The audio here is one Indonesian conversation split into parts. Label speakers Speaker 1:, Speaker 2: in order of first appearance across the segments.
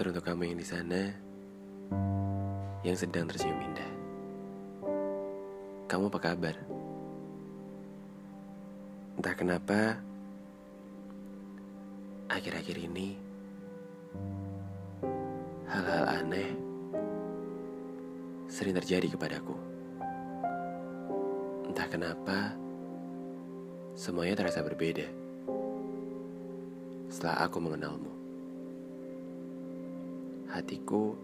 Speaker 1: Untuk kamu yang di sana yang sedang tersenyum indah. Kamu apa kabar? Entah kenapa akhir-akhir ini hal-hal aneh sering terjadi kepadaku. Entah kenapa semuanya terasa berbeda setelah aku mengenalmu. Hatiku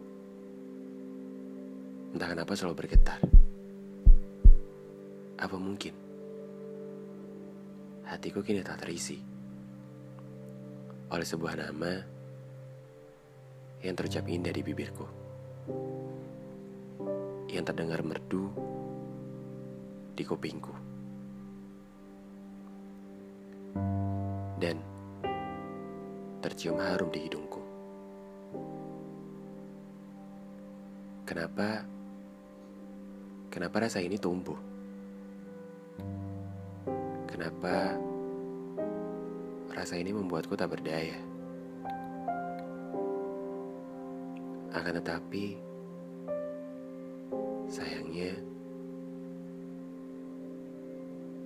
Speaker 1: entah kenapa selalu bergetar. Apa mungkin hatiku kini tak terisi oleh sebuah nama yang terucap indah di bibirku, yang terdengar merdu di kupingku, dan tercium harum di hidungku. Kenapa? Kenapa rasa ini tumbuh? Kenapa rasa ini membuatku tak berdaya? Akan tetapi, sayangnya,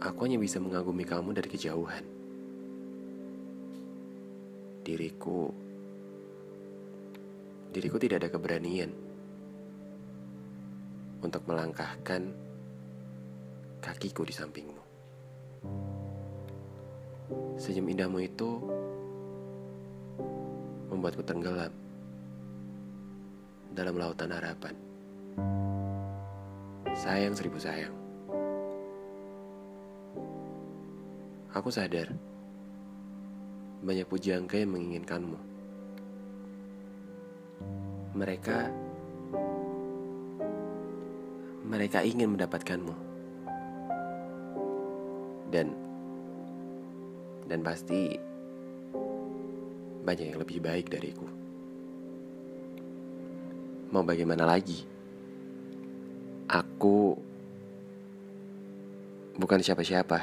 Speaker 1: aku hanya bisa mengagumi kamu dari kejauhan. Diriku, diriku tidak ada keberanian untuk melangkahkan kakiku di sampingmu. Senyum indahmu itu membuatku tenggelam dalam lautan harapan. Sayang seribu sayang. Aku sadar banyak pujangga yang menginginkanmu. Mereka mereka ingin mendapatkanmu. Dan dan pasti banyak yang lebih baik dariku. Mau bagaimana lagi? Aku bukan siapa-siapa.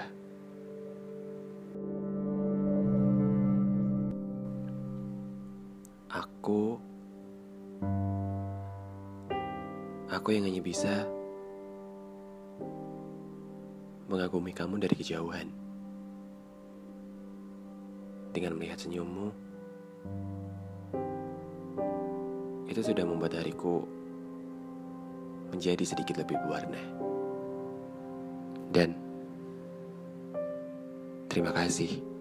Speaker 1: Aku Aku yang hanya bisa mengagumi kamu dari kejauhan. Dengan melihat senyummu, itu sudah membuat hariku menjadi sedikit lebih berwarna. Dan terima kasih